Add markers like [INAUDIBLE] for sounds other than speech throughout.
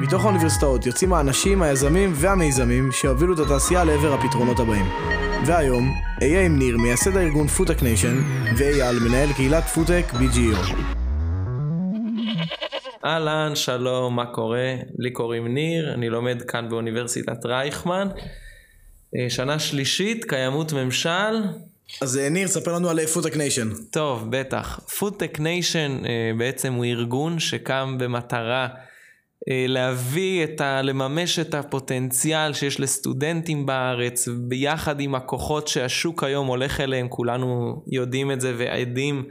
מתוך האוניברסיטאות יוצאים האנשים, היזמים והמיזמים שיובילו את התעשייה לעבר הפתרונות הבאים. והיום, אהיה עם ניר, מייסד הארגון FoodTech Nation, ואייל, מנהל קהילת FoodTech BGU. אהלן, שלום, מה קורה? לי קוראים ניר, אני לומד כאן באוניברסיטת רייכמן. אה, שנה שלישית, קיימות ממשל. אז אה, ניר, ספר לנו על FoodTech Nation. טוב, בטח. FoodTech Nation אה, בעצם הוא ארגון שקם במטרה להביא את ה... לממש את הפוטנציאל שיש לסטודנטים בארץ, ביחד עם הכוחות שהשוק היום הולך אליהם, כולנו יודעים את זה ועדים.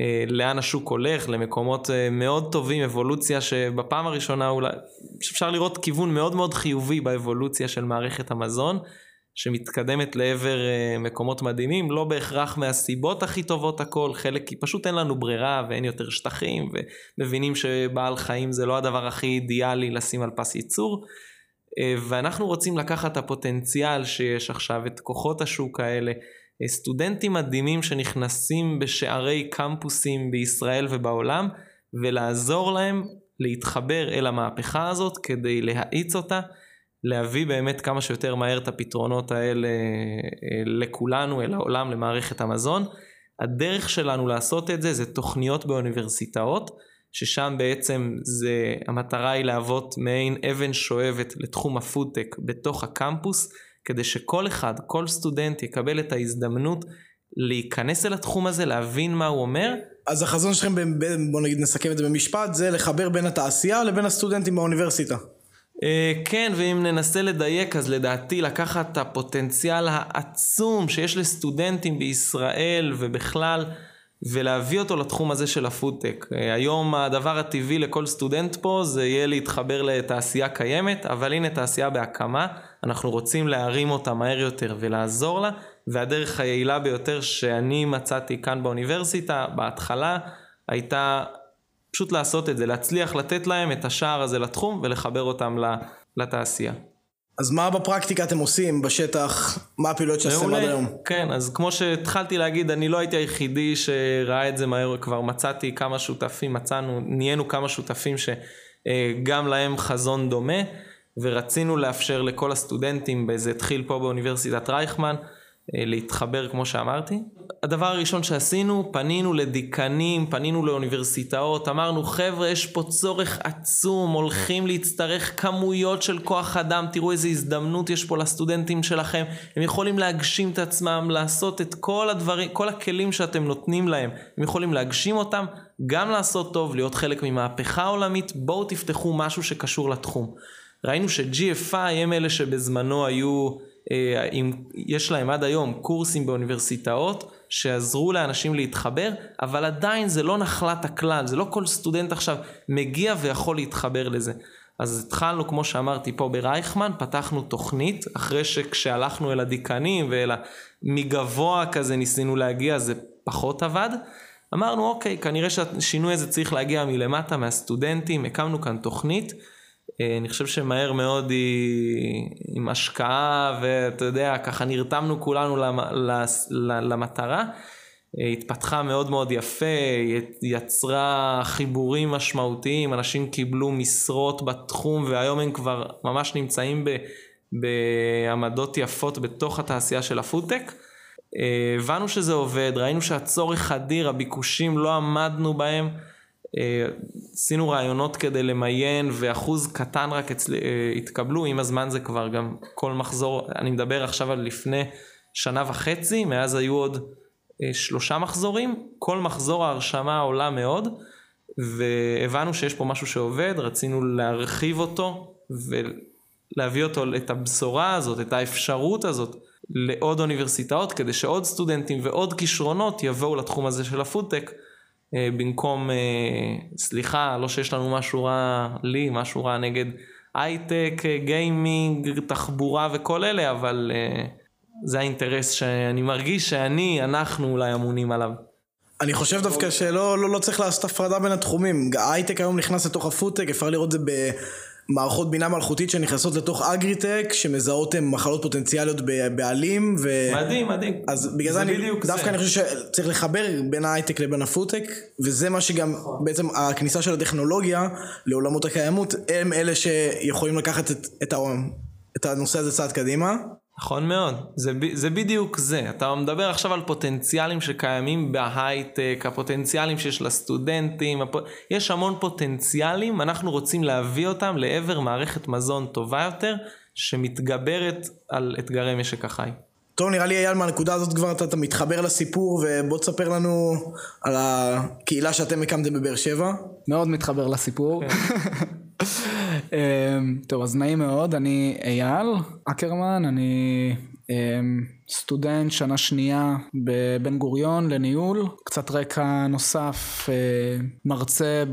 אה, לאן השוק הולך, למקומות אה, מאוד טובים, אבולוציה שבפעם הראשונה אולי, אפשר לראות כיוון מאוד מאוד חיובי באבולוציה של מערכת המזון, שמתקדמת לעבר אה, מקומות מדהימים, לא בהכרח מהסיבות הכי טובות הכל, חלק כי פשוט אין לנו ברירה ואין יותר שטחים, ומבינים שבעל חיים זה לא הדבר הכי אידיאלי לשים על פס ייצור. ואנחנו רוצים לקחת את הפוטנציאל שיש עכשיו, את כוחות השוק האלה, סטודנטים מדהימים שנכנסים בשערי קמפוסים בישראל ובעולם ולעזור להם להתחבר אל המהפכה הזאת כדי להאיץ אותה, להביא באמת כמה שיותר מהר את הפתרונות האלה אה, לכולנו, אל העולם, למערכת המזון. הדרך שלנו לעשות את זה זה תוכניות באוניברסיטאות, ששם בעצם זה, המטרה היא להוות מעין אבן שואבת לתחום הפודטק בתוך הקמפוס. כדי שכל אחד, כל סטודנט יקבל את ההזדמנות להיכנס אל התחום הזה, להבין מה הוא אומר. אז החזון שלכם, בוא נגיד נסכם את זה במשפט, זה לחבר בין התעשייה לבין הסטודנטים באוניברסיטה. אה, כן, ואם ננסה לדייק, אז לדעתי לקחת את הפוטנציאל העצום שיש לסטודנטים בישראל ובכלל, ולהביא אותו לתחום הזה של הפודטק. אה, היום הדבר הטבעי לכל סטודנט פה זה יהיה להתחבר לתעשייה קיימת, אבל הנה תעשייה בהקמה, אנחנו רוצים להרים אותה מהר יותר ולעזור לה, והדרך היעילה ביותר שאני מצאתי כאן באוניברסיטה, בהתחלה, הייתה פשוט לעשות את זה, להצליח לתת להם את השער הזה לתחום ולחבר אותם לתעשייה. אז מה בפרקטיקה אתם עושים בשטח? מה הפעילויות שעשיתם עד היום? כן, אז כמו שהתחלתי להגיד, אני לא הייתי היחידי שראה את זה מהר, כבר מצאתי כמה שותפים, מצאנו, נהיינו כמה שותפים שגם להם חזון דומה, ורצינו לאפשר לכל הסטודנטים, זה התחיל פה באוניברסיטת רייכמן, להתחבר כמו שאמרתי. הדבר הראשון שעשינו, פנינו לדיקנים, פנינו לאוניברסיטאות, אמרנו חבר'ה יש פה צורך עצום, הולכים להצטרך כמויות של כוח אדם, תראו איזה הזדמנות יש פה לסטודנטים שלכם, הם יכולים להגשים את עצמם, לעשות את כל הדברים, כל הכלים שאתם נותנים להם, הם יכולים להגשים אותם, גם לעשות טוב, להיות חלק ממהפכה עולמית, בואו תפתחו משהו שקשור לתחום. ראינו ש-GFI הם אלה שבזמנו היו אה, אם יש להם עד היום קורסים באוניברסיטאות שעזרו לאנשים להתחבר, אבל עדיין זה לא נחלת הכלל, זה לא כל סטודנט עכשיו מגיע ויכול להתחבר לזה. אז התחלנו, כמו שאמרתי פה ברייכמן, פתחנו תוכנית, אחרי שכשהלכנו אל הדיקנים ואל מגבוה כזה ניסינו להגיע, זה פחות עבד. אמרנו, אוקיי, כנראה שהשינוי הזה צריך להגיע מלמטה, מהסטודנטים, הקמנו כאן תוכנית. אה, אני חושב שמהר מאוד היא עם השקעה ואתה יודע, ככה נרתמנו כולנו למטרה. אה, התפתחה מאוד מאוד יפה, יצרה חיבורים משמעותיים, אנשים קיבלו משרות בתחום והיום הם כבר ממש נמצאים ב, בעמדות יפות בתוך התעשייה של הפודטק. אה, הבנו שזה עובד, ראינו שהצורך אדיר, הביקושים לא עמדנו בהם. אה, עשינו רעיונות כדי למיין ואחוז קטן רק אצל, אה, התקבלו, עם הזמן זה כבר גם כל מחזור, אני מדבר עכשיו על לפני שנה וחצי, מאז היו עוד אה, שלושה מחזורים, כל מחזור ההרשמה עולה מאוד, והבנו שיש פה משהו שעובד, רצינו להרחיב אותו ולהביא אותו, את הבשורה הזאת, את האפשרות הזאת לעוד אוניברסיטאות, כדי שעוד סטודנטים ועוד כישרונות יבואו לתחום הזה של הפודטק. אה, במקום, אה, סליחה, לא שיש לנו משהו רע לי, משהו רע נגד הייטק, אה, גיימינג, תחבורה וכל אלה, אבל זה האינטרס שאני מרגיש שאני, אנחנו אולי אמונים עליו. אני חושב דווקא שלא לא, לא צריך לעשות הפרדה בין התחומים. ההייטק היום נכנס לתוך הפודטק, אפשר לראות את זה מערכות בינה מלאכותית שנכנסות לתוך אגריטק, שמזהות מחלות פוטנציאליות בעלים. ו... מדהים, מדהים. אז בגלל זה, אני, דווקא זה. אני חושב שצריך לחבר בין ההייטק לבין הפודטק, וזה מה שגם, בעצם הכניסה של הטכנולוגיה לעולמות הקיימות, הם אלה שיכולים לקחת את, את, את הנושא הזה צעד קדימה. נכון מאוד, זה, זה בדיוק זה. אתה מדבר עכשיו על פוטנציאלים שקיימים בהייטק, הפוטנציאלים שיש לסטודנטים, הפ... יש המון פוטנציאלים, אנחנו רוצים להביא אותם לעבר מערכת מזון טובה יותר, שמתגברת על אתגרי משק החי. טוב, נראה לי אייל מהנקודה הזאת כבר אתה, אתה מתחבר לסיפור, ובוא תספר לנו על הקהילה שאתם הקמתם בבאר שבע. מאוד מתחבר לסיפור. [LAUGHS] אמ, טוב, אז נעים מאוד, אני אייל אקרמן, אני אמ, סטודנט שנה שנייה בבן גוריון לניהול, קצת רקע נוסף, אה, מרצה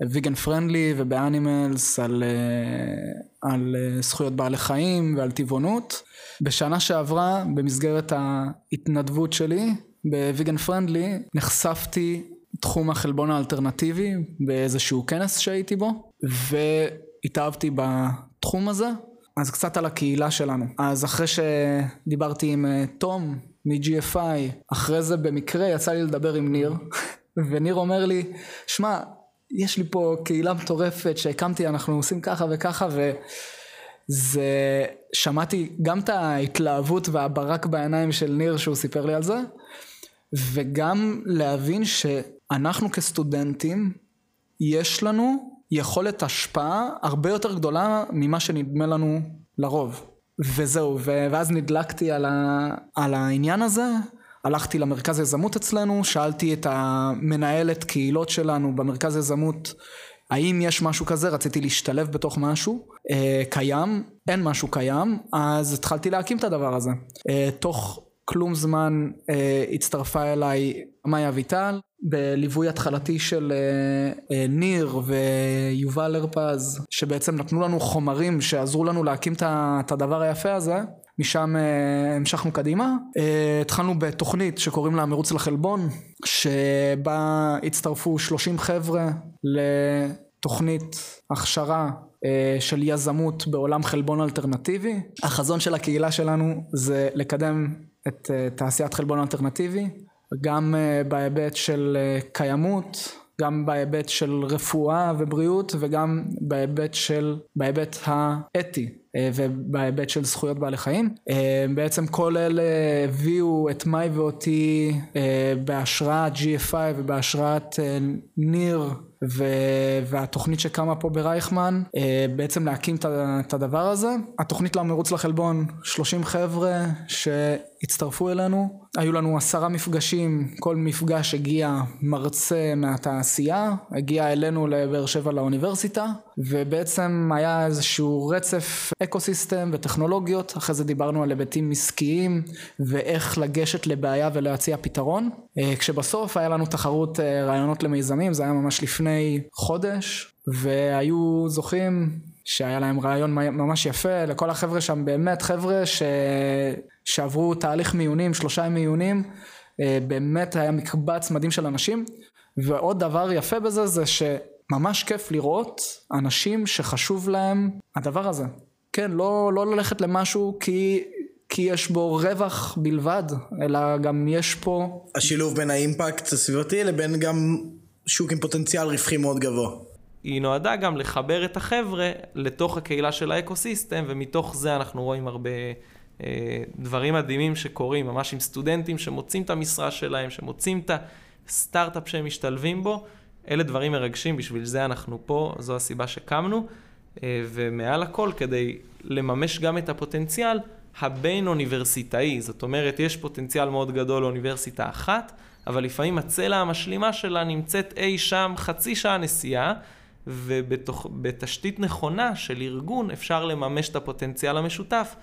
בוויגן פרנדלי ובאנימלס על, אה, על אה, זכויות בעלי חיים ועל טבעונות. בשנה שעברה, במסגרת ההתנדבות שלי בוויגן פרנדלי, נחשפתי תחום החלבון האלטרנטיבי באיזשהו כנס שהייתי בו והתאהבתי בתחום הזה אז קצת על הקהילה שלנו. אז אחרי שדיברתי עם אה, תום מ-GFI אחרי זה במקרה יצא לי לדבר עם ניר [LAUGHS] וניר אומר לי שמע יש לי פה קהילה מטורפת שהקמתי אנחנו עושים ככה וככה וזה שמעתי גם את ההתלהבות והברק בעיניים של ניר שהוא סיפר לי על זה וגם להבין שאנחנו כסטודנטים, יש לנו יכולת השפעה הרבה יותר גדולה ממה שנדמה לנו לרוב. וזהו, ואז נדלקתי על, ה, על העניין הזה, הלכתי למרכז יזמות אצלנו, שאלתי את המנהלת קהילות שלנו במרכז יזמות, האם יש משהו כזה, רציתי להשתלב בתוך משהו אה, קיים, אין משהו קיים, אז התחלתי להקים את הדבר הזה. אה, תוך כלום זמן אה, הצטרפה אליי מאיה אביטל בליווי התחלתי של אה, אה, ניר ויובל הרפז שבעצם נתנו לנו חומרים שעזרו לנו להקים את הדבר היפה הזה. משם אה, המשכנו קדימה. אה, התחלנו בתוכנית שקוראים לה מרוץ לחלבון שבה הצטרפו 30 חבר'ה לתוכנית הכשרה של יזמות בעולם חלבון אלטרנטיבי. החזון של הקהילה שלנו זה לקדם את תעשיית חלבון אלטרנטיבי, גם uh, בהיבט של uh, קיימות, גם בהיבט של רפואה ובריאות וגם בהיבט של, בהיבט האתי ובהיבט של זכויות בעלי חיים. בעצם כל אלה הביאו את מאי ואותי בהשראת GFI ובהשראת ניר והתוכנית שקמה פה ברייכמן בעצם להקים את הדבר הזה. התוכנית למרוץ לחלבון 30 חבר'ה שהצטרפו אלינו. היו לנו עשרה מפגשים כל מפגש הגיע מרצה מהתעשייה הגיע אלינו לבאר שבע לאוניברסיטה ובעצם היה איזשהו רצף אקו סיסטם וטכנולוגיות אחרי זה דיברנו על היבטים עסקיים ואיך לגשת לבעיה ולהציע פתרון. כשבסוף היה לנו תחרות רעיונות למיזמים זה היה ממש לפני חודש והיו זוכים שהיה להם רעיון ממש יפה לכל החבר'ה שם באמת חבר'ה ש... שעברו תהליך מיונים שלושה מיונים באמת היה מקבץ מדהים של אנשים ועוד דבר יפה בזה זה שממש כיף לראות אנשים שחשוב להם הדבר הזה כן לא, לא ללכת למשהו כי כי יש בו רווח בלבד, אלא גם יש פה... השילוב בין האימפקט הסביבתי לבין גם שוק עם פוטנציאל רווחי מאוד גבוה. היא נועדה גם לחבר את החבר'ה לתוך הקהילה של האקוסיסטם, ומתוך זה אנחנו רואים הרבה אה, דברים מדהימים שקורים, ממש עם סטודנטים שמוצאים את המשרה שלהם, שמוצאים את הסטארט-אפ שהם משתלבים בו. אלה דברים מרגשים, בשביל זה אנחנו פה, זו הסיבה שקמנו, אה, ומעל הכל כדי לממש גם את הפוטנציאל הבין אוניברסיטאי, זאת אומרת יש פוטנציאל מאוד גדול לאוניברסיטה אחת, אבל לפעמים הצלע המשלימה שלה נמצאת אי שם חצי שעה נסיעה, ובתשתית נכונה של ארגון אפשר לממש את הפוטנציאל המשותף,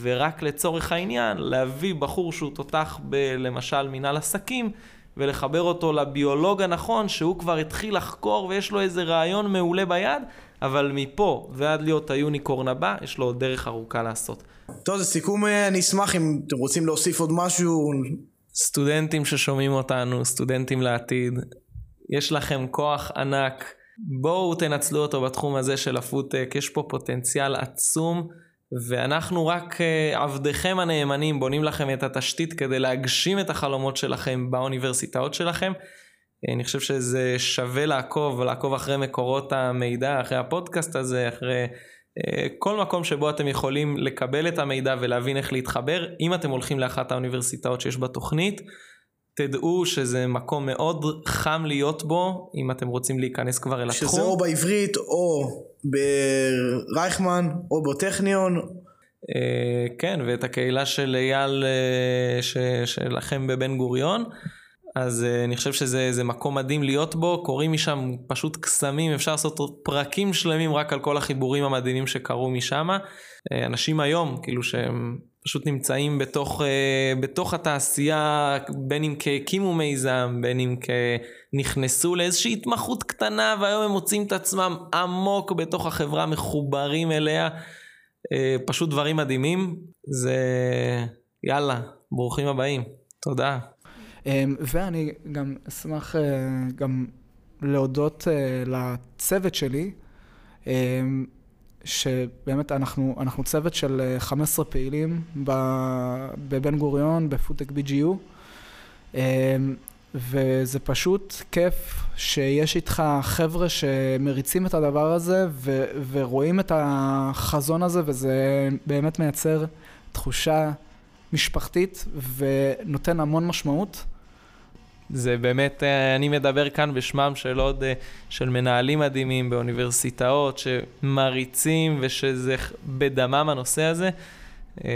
ורק לצורך העניין להביא בחור שהוא תותח בלמשל מנהל עסקים, ולחבר אותו לביולוג הנכון שהוא כבר התחיל לחקור ויש לו איזה רעיון מעולה ביד, אבל מפה ועד להיות היוניקורן הבא, יש לו עוד דרך ארוכה לעשות. טוב, זה סיכום, אה, אני אשמח אם אתם רוצים להוסיף עוד משהו. סטודנטים ששומעים אותנו, סטודנטים לעתיד, יש לכם כוח ענק בואו תנצלו אותו בתחום הזה של הפודטק, יש פה פוטנציאל עצום. ואנחנו רק אה, עבדיכם הנאמנים בונים לכם את התשתית כדי להגשים את החלומות שלכם באוניברסיטאות שלכם. אה, אני חושב שזה שווה לעקוב, לעקוב אחרי מקורות המידע, אחרי הפודקאסט הזה, אחרי אה, כל מקום שבו אתם יכולים לקבל את המידע ולהבין איך להתחבר. אם אתם הולכים לאחת האוניברסיטאות שיש בתוכנית, תדעו שזה מקום מאוד חם להיות בו, אם אתם רוצים להיכנס כבר אל התחום. שזה או בעברית, או ברייכמן, או בטכניון. אה, כן, ואת הקהילה של אייל אה, שלכם בבן גוריון. אז uh, אני חושב שזה מקום מדהים להיות בו, קוראים משם פשוט קסמים, אפשר לעשות פרקים שלמים רק על כל החיבורים המדהימים שקרו משם. Uh, אנשים היום, כאילו שהם פשוט נמצאים בתוך, uh, בתוך התעשייה, בין אם כהקימו מיזם, בין אם כנכנסו לאיזושהי התמחות קטנה, והיום הם מוצאים את עצמם עמוק בתוך החברה, מחוברים אליה. Uh, פשוט דברים מדהימים. זה יאללה, ברוכים הבאים. תודה. אמ, ואני גם אשמח אה, גם להודות אה, לצוות שלי, אמ, שבאמת אנחנו, אנחנו צוות של 15 אה, פעילים בבן גוריון, בפודטק BGU, אמ, וזה פשוט כיף שיש איתך חבר'ה שמריצים את הדבר הזה ו- ורואים את החזון הזה, וזה באמת מייצר תחושה משפחתית ונותן המון משמעות. זה באמת, אה, אני מדבר כאן בשמם של עוד, אה, של מנהלים מדהימים באוניברסיטאות, שמריצים ושזה בדמם הנושא הזה. אה,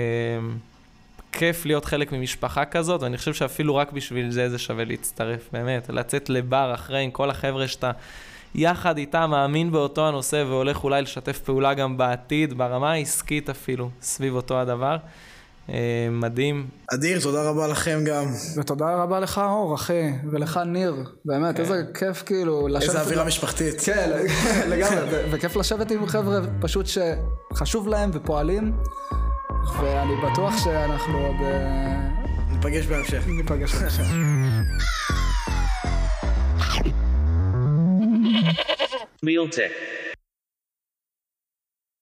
כיף להיות חלק ממשפחה כזאת, ואני חושב שאפילו רק בשביל זה זה שווה להצטרף, באמת, לצאת לבר אחרי עם כל החבר'ה שאתה יחד איתם מאמין באותו הנושא והולך אולי לשתף פעולה גם בעתיד, ברמה העסקית אפילו, סביב אותו הדבר. אה, מדהים. אדיר, תודה רבה לכם גם. ותודה רבה לך אור, אחי, ולך ניר. באמת, כן. איזה כיף כאילו לשבת... איזה אווירה משפחתית. כן, [LAUGHS] לגמרי, וכיף לשבת עם חבר'ה פשוט שחשוב להם ופועלים, ואני בטוח שאנחנו עוד... אה, ניפגש בהמשך. ניפגש בהמשך. Realtek